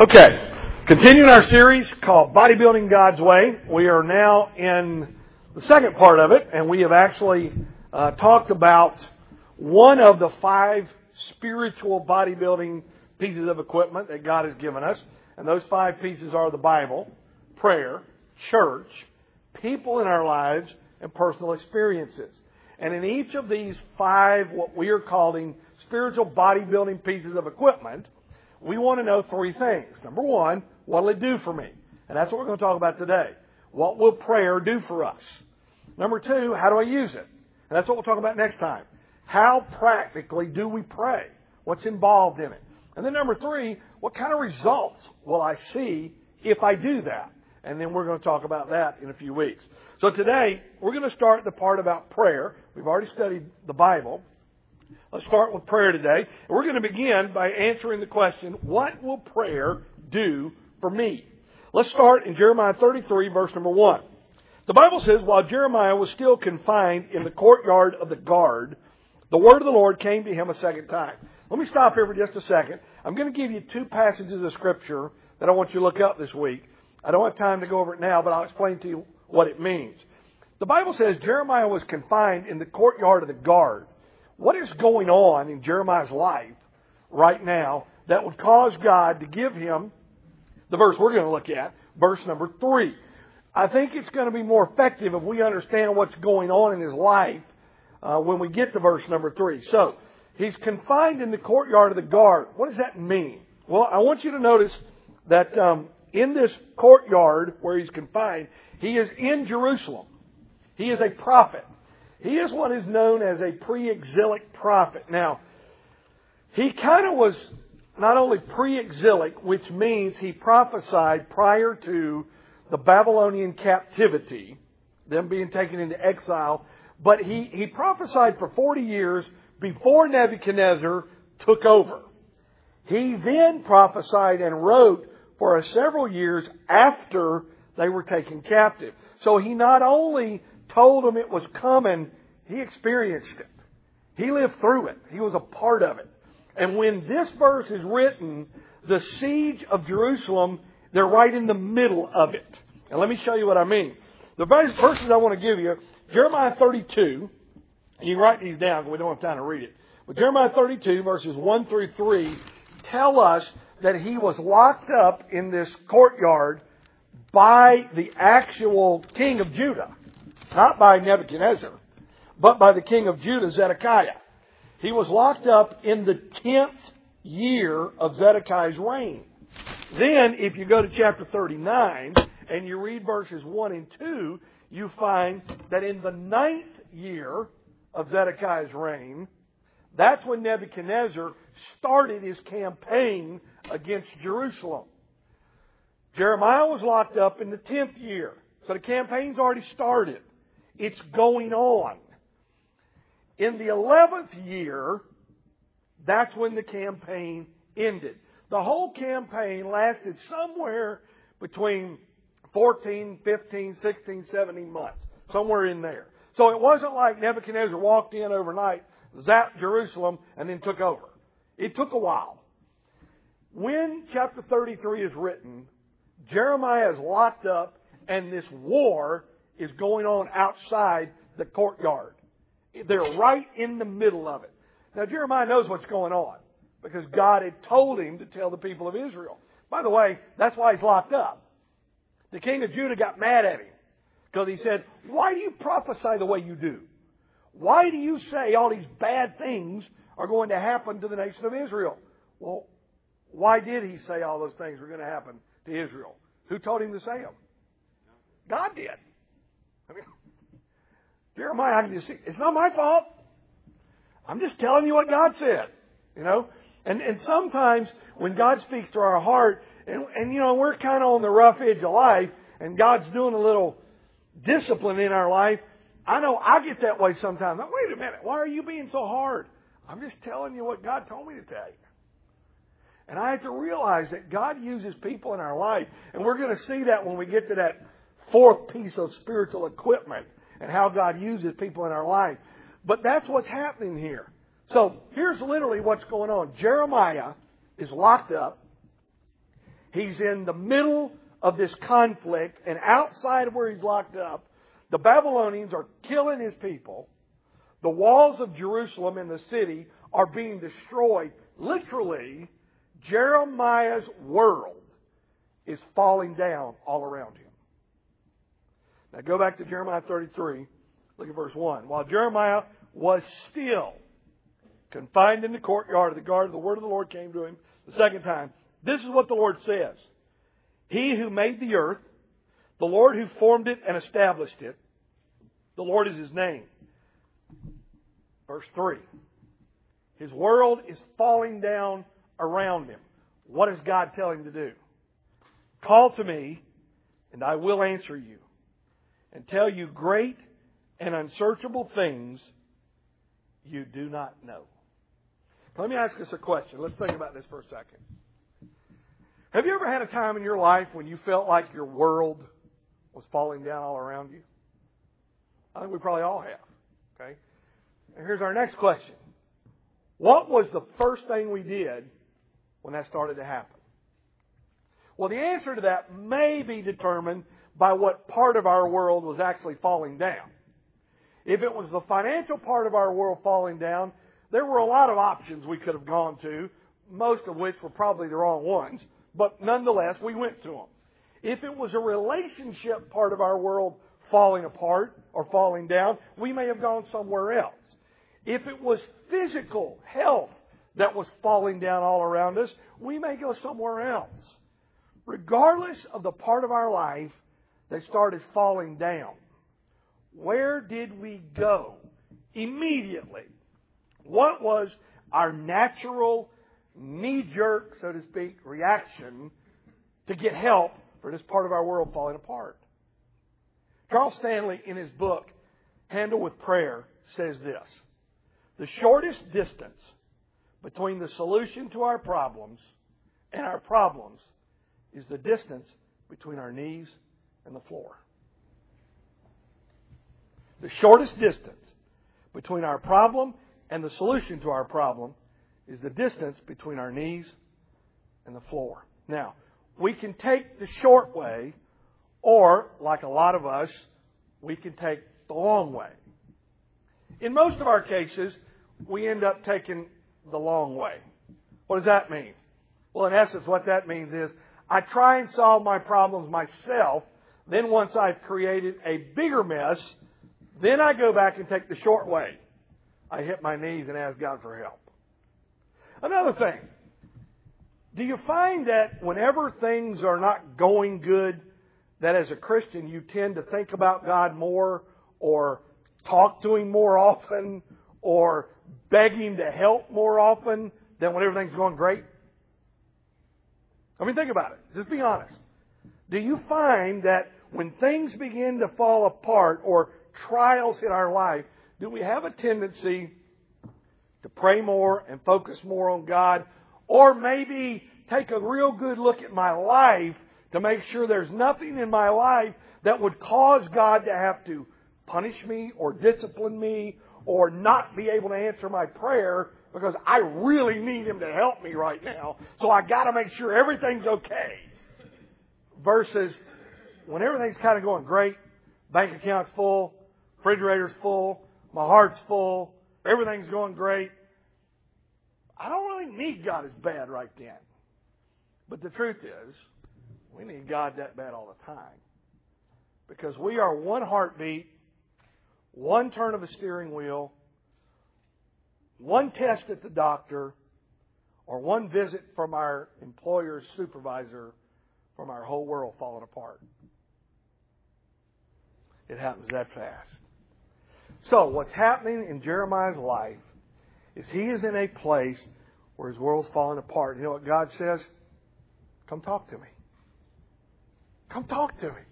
Okay, continuing our series called Bodybuilding God's Way. We are now in the second part of it, and we have actually uh, talked about one of the five spiritual bodybuilding pieces of equipment that God has given us. And those five pieces are the Bible, prayer, church, people in our lives, and personal experiences. And in each of these five, what we are calling spiritual bodybuilding pieces of equipment, we want to know three things. Number one, what will it do for me? And that's what we're going to talk about today. What will prayer do for us? Number two, how do I use it? And that's what we'll talk about next time. How practically do we pray? What's involved in it? And then number three, what kind of results will I see if I do that? And then we're going to talk about that in a few weeks. So today, we're going to start the part about prayer. We've already studied the Bible. Let's start with prayer today. We're going to begin by answering the question, what will prayer do for me? Let's start in Jeremiah 33, verse number 1. The Bible says, while Jeremiah was still confined in the courtyard of the guard, the word of the Lord came to him a second time. Let me stop here for just a second. I'm going to give you two passages of Scripture that I want you to look up this week. I don't have time to go over it now, but I'll explain to you what it means. The Bible says Jeremiah was confined in the courtyard of the guard. What is going on in Jeremiah's life right now that would cause God to give him the verse we're going to look at, verse number three? I think it's going to be more effective if we understand what's going on in his life uh, when we get to verse number three. So, he's confined in the courtyard of the guard. What does that mean? Well, I want you to notice that um, in this courtyard where he's confined, he is in Jerusalem. He is a prophet. He is what is known as a pre-exilic prophet. Now, he kind of was not only pre-exilic, which means he prophesied prior to the Babylonian captivity, them being taken into exile, but he, he prophesied for 40 years before Nebuchadnezzar took over. He then prophesied and wrote for several years after they were taken captive. So he not only told them it was coming, he experienced it. He lived through it. He was a part of it. And when this verse is written, the siege of Jerusalem, they're right in the middle of it. And let me show you what I mean. The verses I want to give you, Jeremiah 32, and you can write these down because we don't have time to read it. But Jeremiah 32, verses 1 through 3, tell us that he was locked up in this courtyard by the actual king of Judah not by Nebuchadnezzar, but by the king of Judah, Zedekiah. He was locked up in the tenth year of Zedekiah's reign. Then, if you go to chapter 39 and you read verses 1 and 2, you find that in the ninth year of Zedekiah's reign, that's when Nebuchadnezzar started his campaign against Jerusalem. Jeremiah was locked up in the 10th year. So the campaign's already started. It's going on. In the 11th year, that's when the campaign ended. The whole campaign lasted somewhere between 14, 15, 16, 17 months. Somewhere in there. So it wasn't like Nebuchadnezzar walked in overnight, zapped Jerusalem, and then took over. It took a while. When chapter 33 is written, Jeremiah is locked up and this war is going on outside the courtyard. They're right in the middle of it. Now, Jeremiah knows what's going on because God had told him to tell the people of Israel. By the way, that's why he's locked up. The king of Judah got mad at him because he said, Why do you prophesy the way you do? Why do you say all these bad things are going to happen to the nation of Israel? Well, why did he say all those things were going to happen to Israel? Who told him to say them? God did. I mean, Jeremiah, I can just see, it's not my fault. I'm just telling you what God said. You know? And, and sometimes when God speaks to our heart, and, and you know, we're kind of on the rough edge of life, and God's doing a little discipline in our life, I know I get that way sometimes. Wait a minute, why are you being so hard? I'm just telling you what God told me to tell you. And I have to realize that God uses people in our life, and we're going to see that when we get to that fourth piece of spiritual equipment and how God uses people in our life. But that's what's happening here. So here's literally what's going on. Jeremiah is locked up. He's in the middle of this conflict, and outside of where he's locked up, the Babylonians are killing his people. The walls of Jerusalem and the city are being destroyed. Literally, Jeremiah's world is falling down all around him. Now go back to Jeremiah 33. Look at verse 1. While Jeremiah was still confined in the courtyard of the guard, the word of the Lord came to him the second time. This is what the Lord says. He who made the earth, the Lord who formed it and established it, the Lord is his name. Verse 3. His world is falling down around him. What does God tell him to do? Call to me, and I will answer you, and tell you great and unsearchable things you do not know. Let me ask us a question. Let's think about this for a second. Have you ever had a time in your life when you felt like your world was falling down all around you? I think we probably all have. Okay? And here's our next question. What was the first thing we did when that started to happen? Well, the answer to that may be determined by what part of our world was actually falling down. If it was the financial part of our world falling down, there were a lot of options we could have gone to, most of which were probably the wrong ones, but nonetheless, we went to them. If it was a relationship part of our world falling apart or falling down, we may have gone somewhere else. If it was physical health that was falling down all around us, we may go somewhere else. Regardless of the part of our life that started falling down, where did we go immediately? What was our natural, knee jerk, so to speak, reaction to get help for this part of our world falling apart? Charles Stanley, in his book, Handle with Prayer, says this The shortest distance between the solution to our problems and our problems is the distance between our knees and the floor. The shortest distance between our problem and the solution to our problem is the distance between our knees and the floor. Now, we can take the short way, or, like a lot of us, we can take the long way. In most of our cases, we end up taking the long way. What does that mean? Well, in essence, what that means is I try and solve my problems myself. Then once I've created a bigger mess, then I go back and take the short way. I hit my knees and ask God for help. Another thing. Do you find that whenever things are not going good, that as a Christian you tend to think about God more or talk to Him more often or beg Him to help more often than when everything's going great? I mean, think about it. Just be honest. Do you find that when things begin to fall apart or trials in our life, do we have a tendency to pray more and focus more on God? Or maybe take a real good look at my life to make sure there's nothing in my life that would cause God to have to punish me or discipline me or not be able to answer my prayer because I really need Him to help me right now. So I got to make sure everything's okay. Versus when everything's kind of going great, bank account's full, refrigerator's full, my heart's full, everything's going great. I don't really need God as bad right then. But the truth is, we need God that bad all the time. Because we are one heartbeat, one turn of a steering wheel, one test at the doctor or one visit from our employer's supervisor from our whole world falling apart. It happens that fast. So, what's happening in Jeremiah's life is he is in a place where his world's falling apart. You know what God says? Come talk to me. Come talk to me.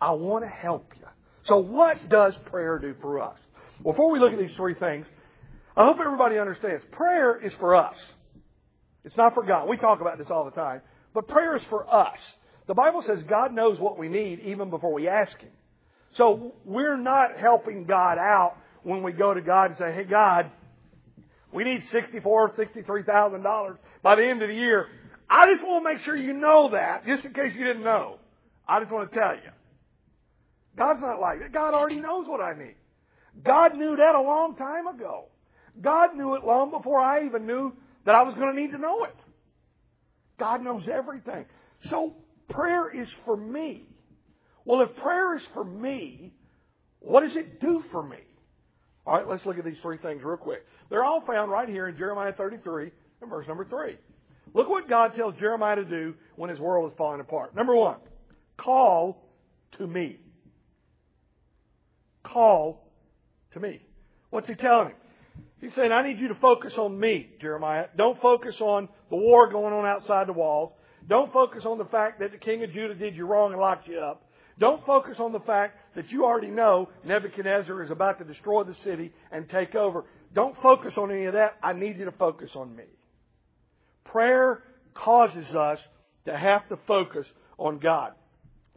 I want to help you. So, what does prayer do for us? Before we look at these three things, I hope everybody understands. Prayer is for us. It's not for God. We talk about this all the time. But prayer is for us. The Bible says God knows what we need even before we ask Him. So we're not helping God out when we go to God and say, hey God, we need sixty-four, sixty-three thousand dollars by the end of the year. I just want to make sure you know that, just in case you didn't know. I just want to tell you. God's not like that. God already knows what I need. God knew that a long time ago. God knew it long before I even knew that I was going to need to know it. God knows everything. So prayer is for me. Well, if prayer is for me, what does it do for me? All right, let's look at these three things real quick. They're all found right here in Jeremiah 33 and verse number 3. Look what God tells Jeremiah to do when his world is falling apart. Number one, call to me. Call to me. What's he telling him? He's saying, I need you to focus on me, Jeremiah. Don't focus on the war going on outside the walls. Don't focus on the fact that the king of Judah did you wrong and locked you up. Don't focus on the fact that you already know Nebuchadnezzar is about to destroy the city and take over. Don't focus on any of that. I need you to focus on me. Prayer causes us to have to focus on God.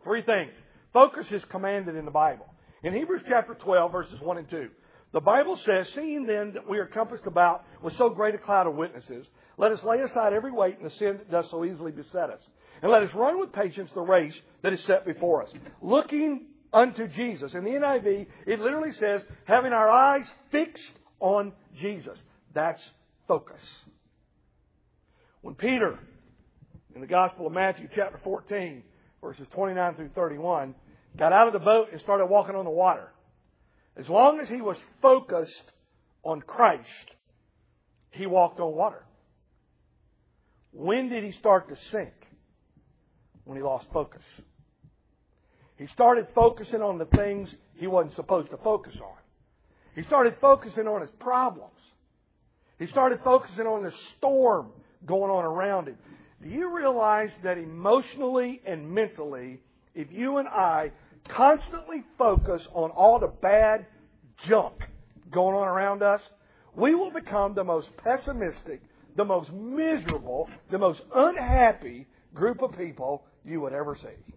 Three things. Focus is commanded in the Bible. In Hebrews chapter 12, verses 1 and 2, the Bible says, Seeing then that we are compassed about with so great a cloud of witnesses, let us lay aside every weight and the sin that does so easily beset us. And let us run with patience the race that is set before us. Looking unto Jesus. In the NIV, it literally says, having our eyes fixed on Jesus. That's focus. When Peter, in the Gospel of Matthew, chapter 14, verses 29 through 31, got out of the boat and started walking on the water, as long as he was focused on Christ, he walked on water. When did he start to sink? When he lost focus. He started focusing on the things he wasn't supposed to focus on. He started focusing on his problems. He started focusing on the storm going on around him. Do you realize that emotionally and mentally, if you and I constantly focus on all the bad junk going on around us, we will become the most pessimistic, the most miserable, the most unhappy group of people you would ever see.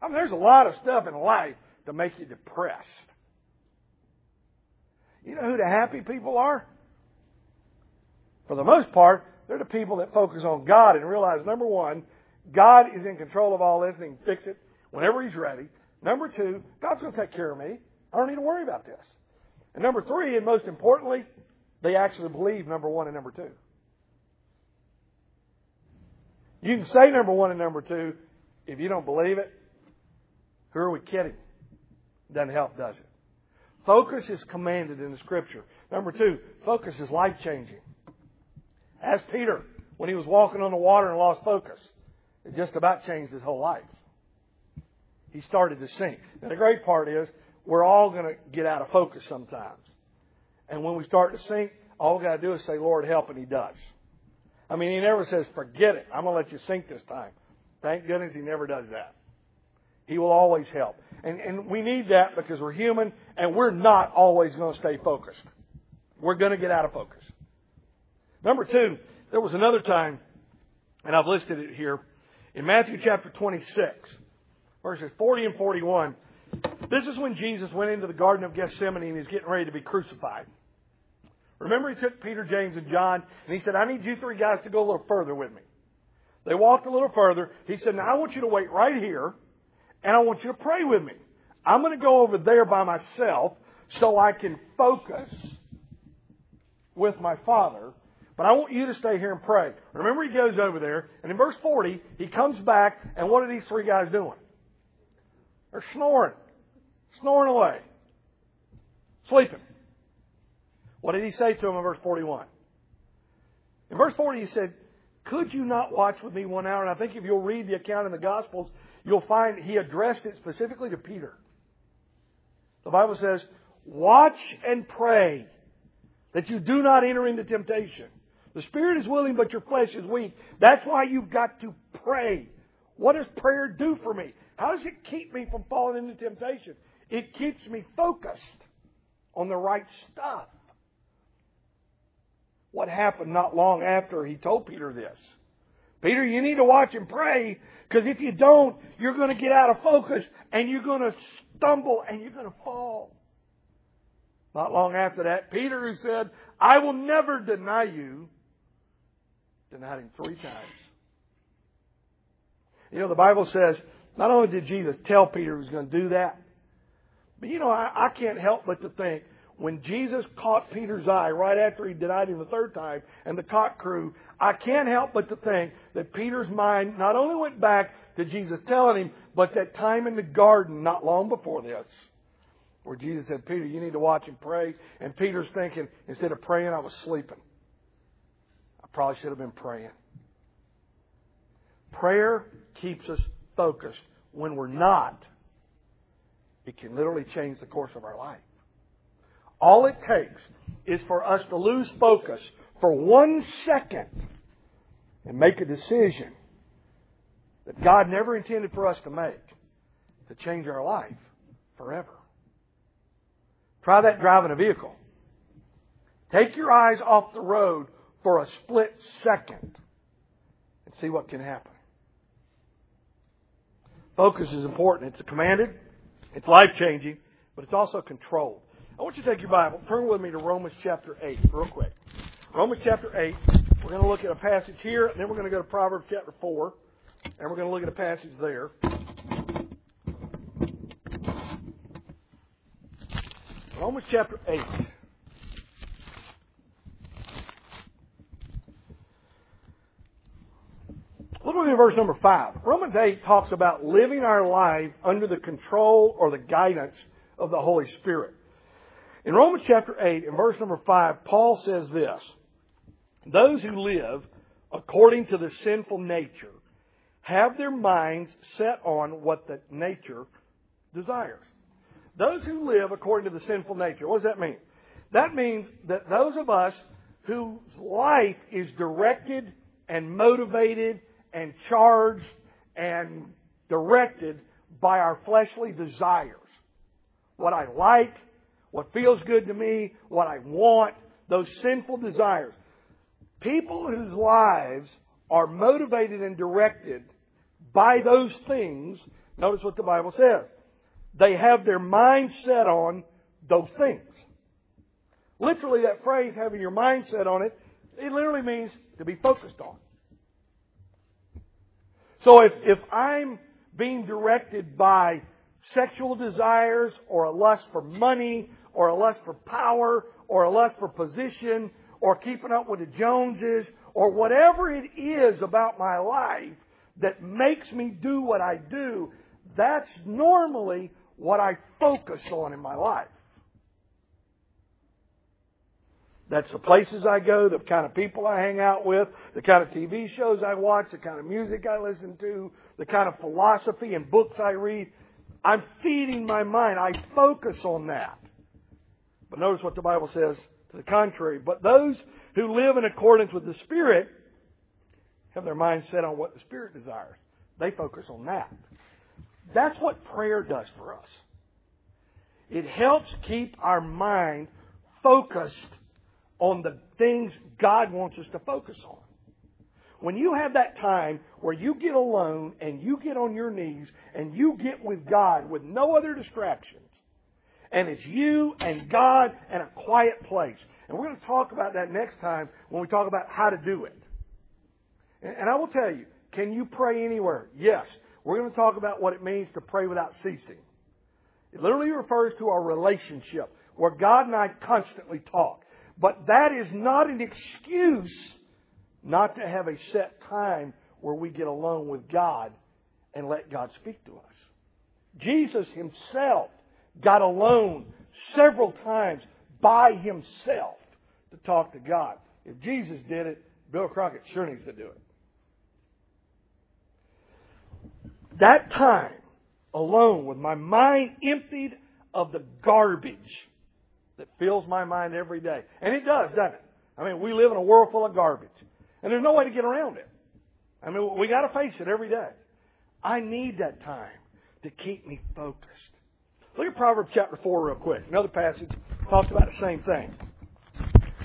I mean, there's a lot of stuff in life to make you depressed. You know who the happy people are? For the most part, they're the people that focus on God and realize, number one, God is in control of all this and he can fix it whenever He's ready. Number two, God's going to take care of me. I don't need to worry about this. And number three, and most importantly, they actually believe number one and number two. You can say number one and number two. If you don't believe it, who are we kidding? Doesn't help, does it? Focus is commanded in the scripture. Number two, focus is life changing. Ask Peter when he was walking on the water and lost focus. It just about changed his whole life. He started to sink. And the great part is, we're all going to get out of focus sometimes. And when we start to sink, all we got to do is say, Lord, help, and He does. I mean, He never says, forget it. I'm going to let you sink this time. Thank goodness He never does that. He will always help. And, and we need that because we're human and we're not always going to stay focused. We're going to get out of focus. Number two, there was another time, and I've listed it here, in Matthew chapter 26, verses 40 and 41. This is when Jesus went into the Garden of Gethsemane and he's getting ready to be crucified. Remember, he took Peter, James, and John, and he said, I need you three guys to go a little further with me. They walked a little further. He said, Now I want you to wait right here, and I want you to pray with me. I'm going to go over there by myself so I can focus with my Father, but I want you to stay here and pray. Remember, he goes over there, and in verse 40, he comes back, and what are these three guys doing? They're snoring. Snoring away. Sleeping. What did he say to him in verse 41? In verse 40, he said, Could you not watch with me one hour? And I think if you'll read the account in the Gospels, you'll find he addressed it specifically to Peter. The Bible says, Watch and pray that you do not enter into temptation. The spirit is willing, but your flesh is weak. That's why you've got to pray. What does prayer do for me? How does it keep me from falling into temptation? It keeps me focused on the right stuff. What happened not long after he told Peter this? Peter, you need to watch and pray because if you don't, you're going to get out of focus and you're going to stumble and you're going to fall. Not long after that, Peter who said, I will never deny you, denied him three times. You know, the Bible says not only did Jesus tell Peter he was going to do that, but you know, I, I can't help but to think when Jesus caught Peter's eye right after he denied him the third time and the cock crew, I can't help but to think that Peter's mind not only went back to Jesus telling him, but that time in the garden not long before this, where Jesus said, Peter, you need to watch and pray. And Peter's thinking, instead of praying, I was sleeping. I probably should have been praying. Prayer keeps us focused. When we're not, it can literally change the course of our life. All it takes is for us to lose focus for one second and make a decision that God never intended for us to make to change our life forever. Try that driving a vehicle. Take your eyes off the road for a split second and see what can happen. Focus is important. It's commanded, it's life changing, but it's also controlled. I want you to take your Bible, turn with me to Romans chapter 8, real quick. Romans chapter 8, we're going to look at a passage here, and then we're going to go to Proverbs chapter 4, and we're going to look at a passage there. Romans chapter 8. Look at verse number 5. Romans 8 talks about living our life under the control or the guidance of the Holy Spirit. In Romans chapter 8, in verse number 5, Paul says this Those who live according to the sinful nature have their minds set on what the nature desires. Those who live according to the sinful nature, what does that mean? That means that those of us whose life is directed and motivated and charged and directed by our fleshly desires. What I like, what feels good to me, what I want, those sinful desires. People whose lives are motivated and directed by those things, notice what the Bible says. They have their mind set on those things. Literally, that phrase, having your mind set on it, it literally means to be focused on. So if, if I'm being directed by sexual desires or a lust for money or a lust for power or a lust for position or keeping up with the Joneses or whatever it is about my life that makes me do what I do, that's normally what I focus on in my life. That's the places I go, the kind of people I hang out with, the kind of TV shows I watch, the kind of music I listen to, the kind of philosophy and books I read. I'm feeding my mind. I focus on that. But notice what the Bible says to the contrary. But those who live in accordance with the Spirit have their mind set on what the Spirit desires. They focus on that. That's what prayer does for us. It helps keep our mind focused on the things God wants us to focus on. When you have that time where you get alone and you get on your knees and you get with God with no other distractions, and it's you and God and a quiet place. And we're going to talk about that next time when we talk about how to do it. And I will tell you, can you pray anywhere? Yes. We're going to talk about what it means to pray without ceasing. It literally refers to our relationship where God and I constantly talk. But that is not an excuse not to have a set time where we get alone with God and let God speak to us. Jesus himself got alone several times by himself to talk to God. If Jesus did it, Bill Crockett sure needs to do it. That time alone with my mind emptied of the garbage that fills my mind every day. And it does, doesn't it? I mean, we live in a world full of garbage. And there's no way to get around it. I mean, we gotta face it every day. I need that time to keep me focused. Look at Proverbs chapter 4 real quick. Another passage talks about the same thing.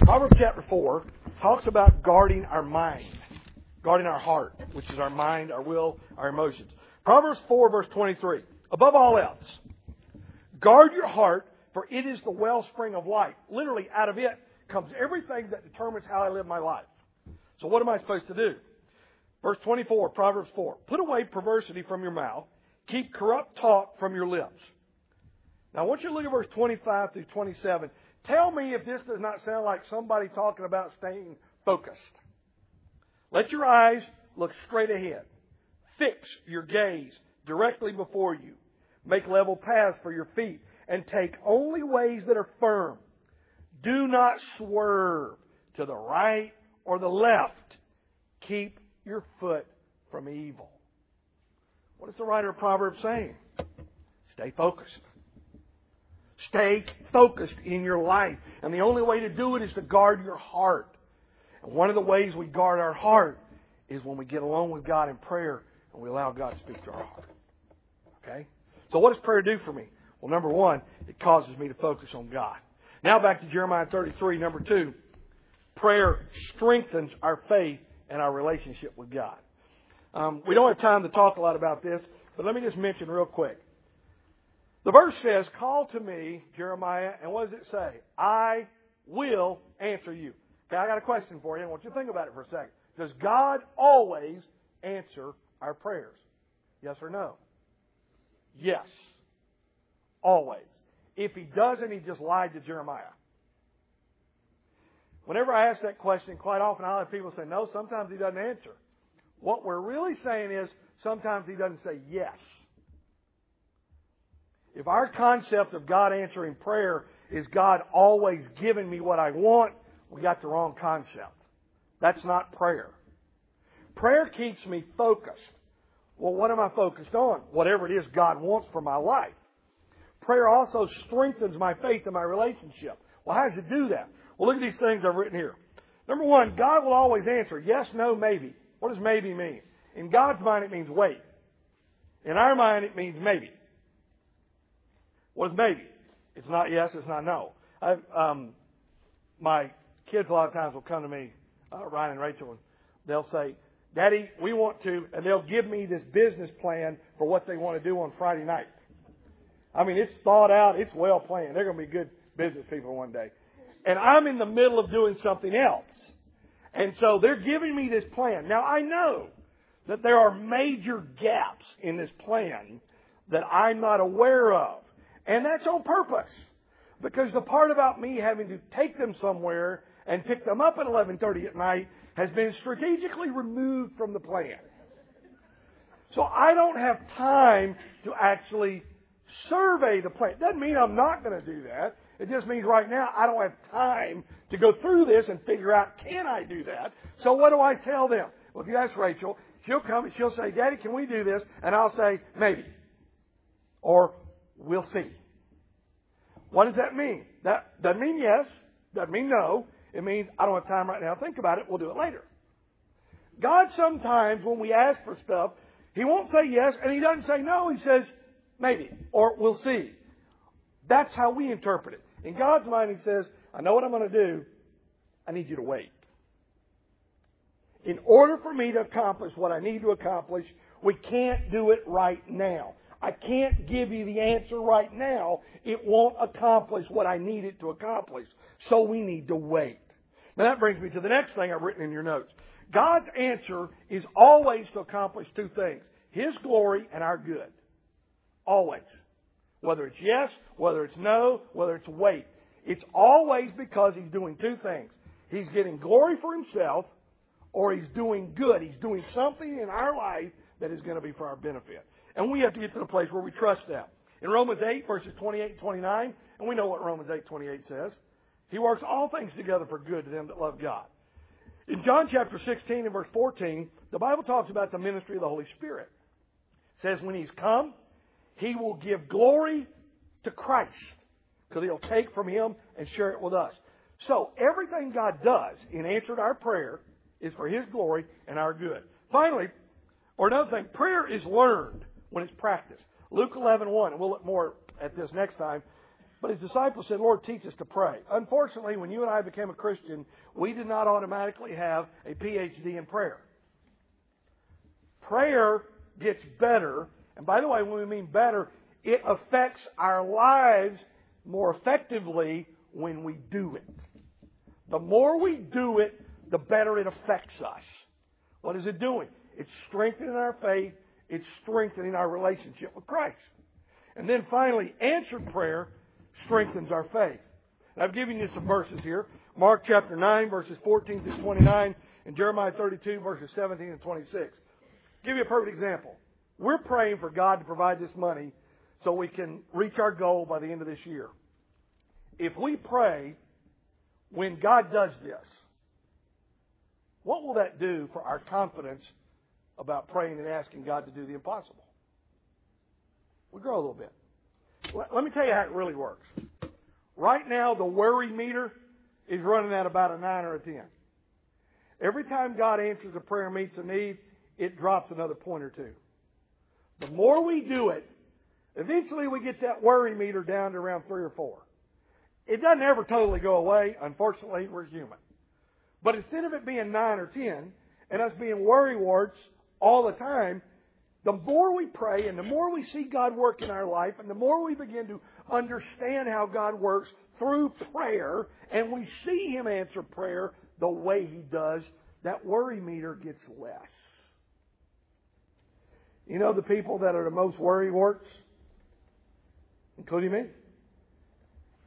Proverbs chapter 4 talks about guarding our mind, guarding our heart, which is our mind, our will, our emotions. Proverbs 4 verse 23. Above all else, guard your heart for it is the wellspring of life. Literally, out of it comes everything that determines how I live my life. So what am I supposed to do? Verse 24, Proverbs 4. Put away perversity from your mouth. Keep corrupt talk from your lips. Now I want you to look at verse 25 through 27. Tell me if this does not sound like somebody talking about staying focused. Let your eyes look straight ahead. Fix your gaze directly before you. Make level paths for your feet and take only ways that are firm. Do not swerve to the right or the left. Keep your foot from evil. What is the writer of Proverbs saying? Stay focused. Stay focused in your life. And the only way to do it is to guard your heart. And one of the ways we guard our heart is when we get alone with God in prayer and we allow God to speak to our heart. Okay? So what does prayer do for me? Well, number one, it causes me to focus on God. Now back to Jeremiah 33, number two. Prayer strengthens our faith and our relationship with God. Um, we don't have time to talk a lot about this, but let me just mention real quick. The verse says, Call to me, Jeremiah, and what does it say? I will answer you. Okay, I got a question for you. I want you to think about it for a second. Does God always answer our prayers? Yes or no? Yes. Always. If he doesn't, he just lied to Jeremiah. Whenever I ask that question, quite often I'll have people say, no, sometimes he doesn't answer. What we're really saying is sometimes he doesn't say yes. If our concept of God answering prayer is God always giving me what I want, we got the wrong concept. That's not prayer. Prayer keeps me focused. Well, what am I focused on? Whatever it is God wants for my life. Prayer also strengthens my faith in my relationship. Well, how does it do that? Well, look at these things I've written here. Number one, God will always answer yes, no, maybe. What does maybe mean? In God's mind, it means wait. In our mind, it means maybe. What is maybe? It's not yes, it's not no. i um, my kids a lot of times will come to me, uh, Ryan and Rachel, and they'll say, Daddy, we want to, and they'll give me this business plan for what they want to do on Friday night. I mean, it's thought out, it's well planned. They're going to be good business people one day. And I'm in the middle of doing something else. And so they're giving me this plan. Now I know that there are major gaps in this plan that I'm not aware of. And that's on purpose. Because the part about me having to take them somewhere and pick them up at 11:30 at night has been strategically removed from the plan. So I don't have time to actually survey the plan. Doesn't mean I'm not going to do that. It just means right now I don't have time to go through this and figure out can I do that. So what do I tell them? Well, if you ask Rachel, she'll come and she'll say, Daddy, can we do this? And I'll say, maybe. Or we'll see. What does that mean? That doesn't mean yes. Doesn't mean no. It means I don't have time right now. Think about it. We'll do it later. God sometimes, when we ask for stuff, He won't say yes and He doesn't say no. He says maybe or we'll see. That's how we interpret it. In God's mind, He says, I know what I'm going to do. I need you to wait. In order for me to accomplish what I need to accomplish, we can't do it right now. I can't give you the answer right now. It won't accomplish what I need it to accomplish. So we need to wait. Now that brings me to the next thing I've written in your notes. God's answer is always to accomplish two things. His glory and our good. Always. Whether it's yes, whether it's no, whether it's wait. It's always because He's doing two things. He's getting glory for Himself or He's doing good. He's doing something in our life that is going to be for our benefit. And we have to get to the place where we trust that. In Romans 8, verses 28 and 29, and we know what Romans 8, 28 says, He works all things together for good to them that love God. In John chapter 16 and verse 14, the Bible talks about the ministry of the Holy Spirit. It says, when He's come, He will give glory to Christ, because He'll take from Him and share it with us. So, everything God does in answer to our prayer is for His glory and our good. Finally, or another thing, prayer is learned when it's practiced. Luke 11, 1, and we'll look more at this next time. But his disciples said, Lord, teach us to pray. Unfortunately, when you and I became a Christian, we did not automatically have a PhD in prayer. Prayer gets better. And by the way, when we mean better, it affects our lives more effectively when we do it. The more we do it, the better it affects us. What is it doing? It's strengthening our faith. It's strengthening our relationship with Christ. And then finally, answered prayer strengthens our faith. And I've given you some verses here. Mark chapter 9, verses 14 through 29, and Jeremiah 32, verses 17 and 26. I'll give you a perfect example. We're praying for God to provide this money so we can reach our goal by the end of this year. If we pray when God does this, what will that do for our confidence about praying and asking God to do the impossible? We grow a little bit. Let me tell you how it really works. Right now, the worry meter is running at about a 9 or a 10. Every time God answers a prayer and meets a need, it drops another point or two. The more we do it, eventually we get that worry meter down to around 3 or 4. It doesn't ever totally go away. Unfortunately, we're human. But instead of it being 9 or 10, and us being worry warts all the time, the more we pray and the more we see God work in our life and the more we begin to understand how God works through prayer and we see Him answer prayer the way He does, that worry meter gets less. You know the people that are the most worry warts? Including me?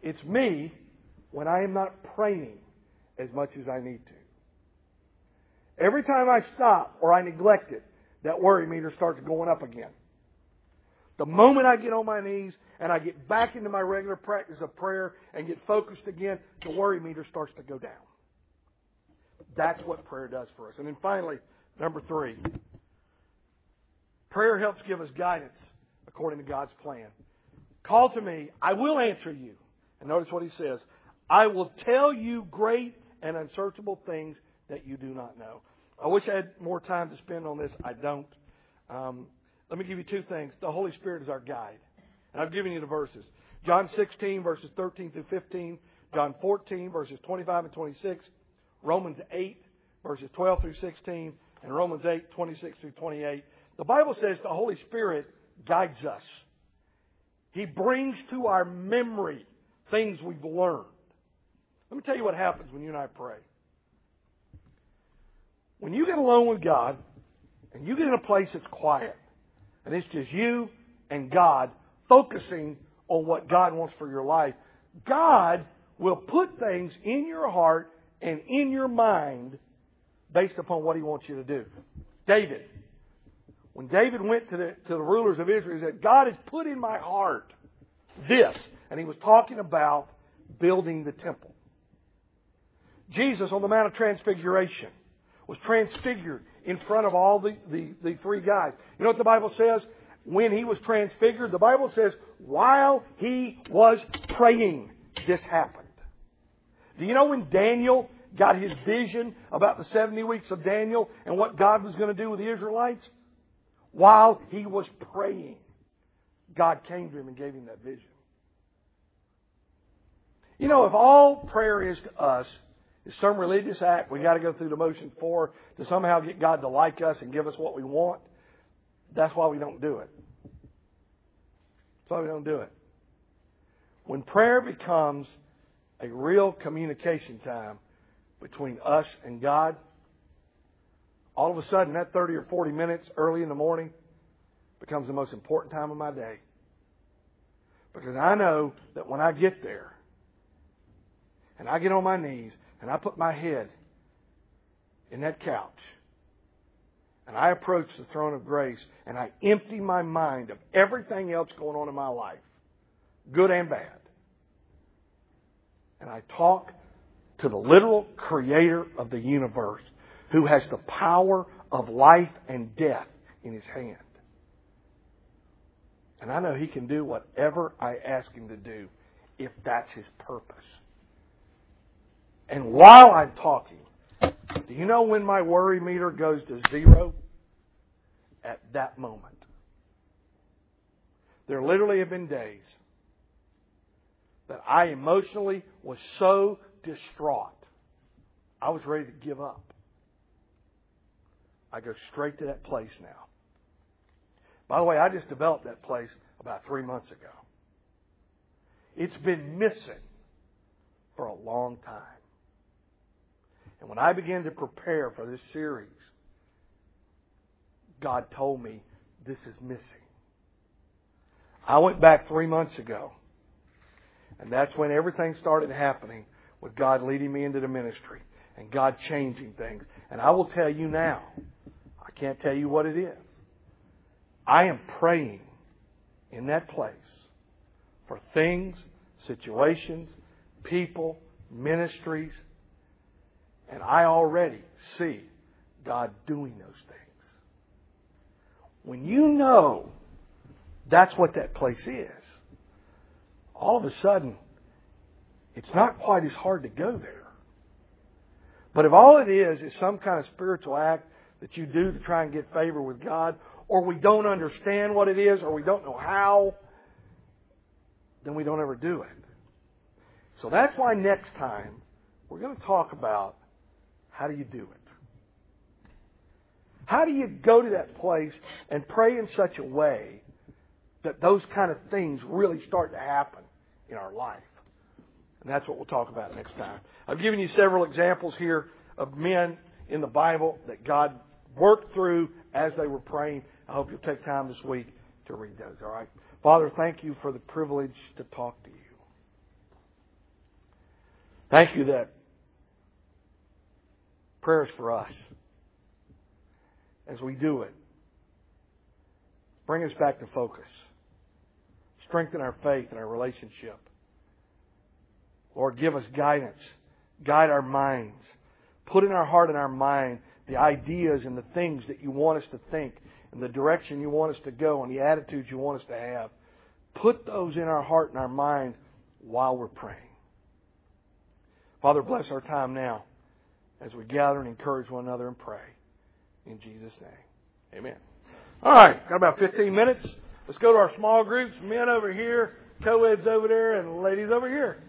It's me when I am not praying as much as I need to. Every time I stop or I neglect it, that worry meter starts going up again. The moment I get on my knees and I get back into my regular practice of prayer and get focused again, the worry meter starts to go down. That's what prayer does for us. And then finally, number three, prayer helps give us guidance according to God's plan. Call to me, I will answer you. And notice what he says I will tell you great and unsearchable things that you do not know. I wish I had more time to spend on this. I don't. Um, let me give you two things. The Holy Spirit is our guide. And I've given you the verses. John 16, verses 13 through 15. John 14, verses 25 and 26. Romans 8, verses 12 through 16. And Romans 8, 26 through 28. The Bible says the Holy Spirit guides us. He brings to our memory things we've learned. Let me tell you what happens when you and I pray. When you get alone with God and you get in a place that's quiet and it's just you and God focusing on what God wants for your life, God will put things in your heart and in your mind based upon what He wants you to do. David, when David went to the, to the rulers of Israel, he said, God has put in my heart this. And he was talking about building the temple. Jesus on the Mount of Transfiguration was transfigured in front of all the, the, the three guys. You know what the Bible says? When he was transfigured, the Bible says, while he was praying, this happened. Do you know when Daniel got his vision about the 70 weeks of Daniel and what God was going to do with the Israelites? While he was praying, God came to him and gave him that vision. You know, if all prayer is to us is some religious act we got to go through the motion for to somehow get God to like us and give us what we want, that's why we don't do it. That's why we don't do it. When prayer becomes a real communication time between us and God, all of a sudden that 30 or 40 minutes early in the morning becomes the most important time of my day. Because I know that when I get there, and I get on my knees and I put my head in that couch and I approach the throne of grace and I empty my mind of everything else going on in my life, good and bad. And I talk to the literal creator of the universe who has the power of life and death in his hand. And I know he can do whatever I ask him to do if that's his purpose. And while I'm talking, do you know when my worry meter goes to zero? At that moment. There literally have been days that I emotionally was so distraught, I was ready to give up. I go straight to that place now. By the way, I just developed that place about three months ago. It's been missing for a long time. And when I began to prepare for this series, God told me this is missing. I went back three months ago, and that's when everything started happening with God leading me into the ministry and God changing things. And I will tell you now, I can't tell you what it is. I am praying in that place for things, situations, people, ministries, and I already see God doing those things. When you know that's what that place is, all of a sudden, it's not quite as hard to go there. But if all it is is some kind of spiritual act that you do to try and get favor with God, or we don't understand what it is, or we don't know how, then we don't ever do it. So that's why next time we're going to talk about how do you do it. How do you go to that place and pray in such a way that those kind of things really start to happen in our life? And that's what we'll talk about next time. I've given you several examples here of men in the Bible that God worked through as they were praying. I hope you'll take time this week to read those, all right? Father, thank you for the privilege to talk to you. Thank you that prayers for us as we do it. Bring us back to focus. Strengthen our faith and our relationship. Lord, give us guidance. Guide our minds. Put in our heart and our mind the ideas and the things that you want us to think and the direction you want us to go and the attitudes you want us to have. Put those in our heart and our mind while we're praying. Father, bless our time now as we gather and encourage one another and pray. In Jesus' name. Amen. All right, got about 15 minutes. Let's go to our small groups. Men over here, co-eds over there, and ladies over here.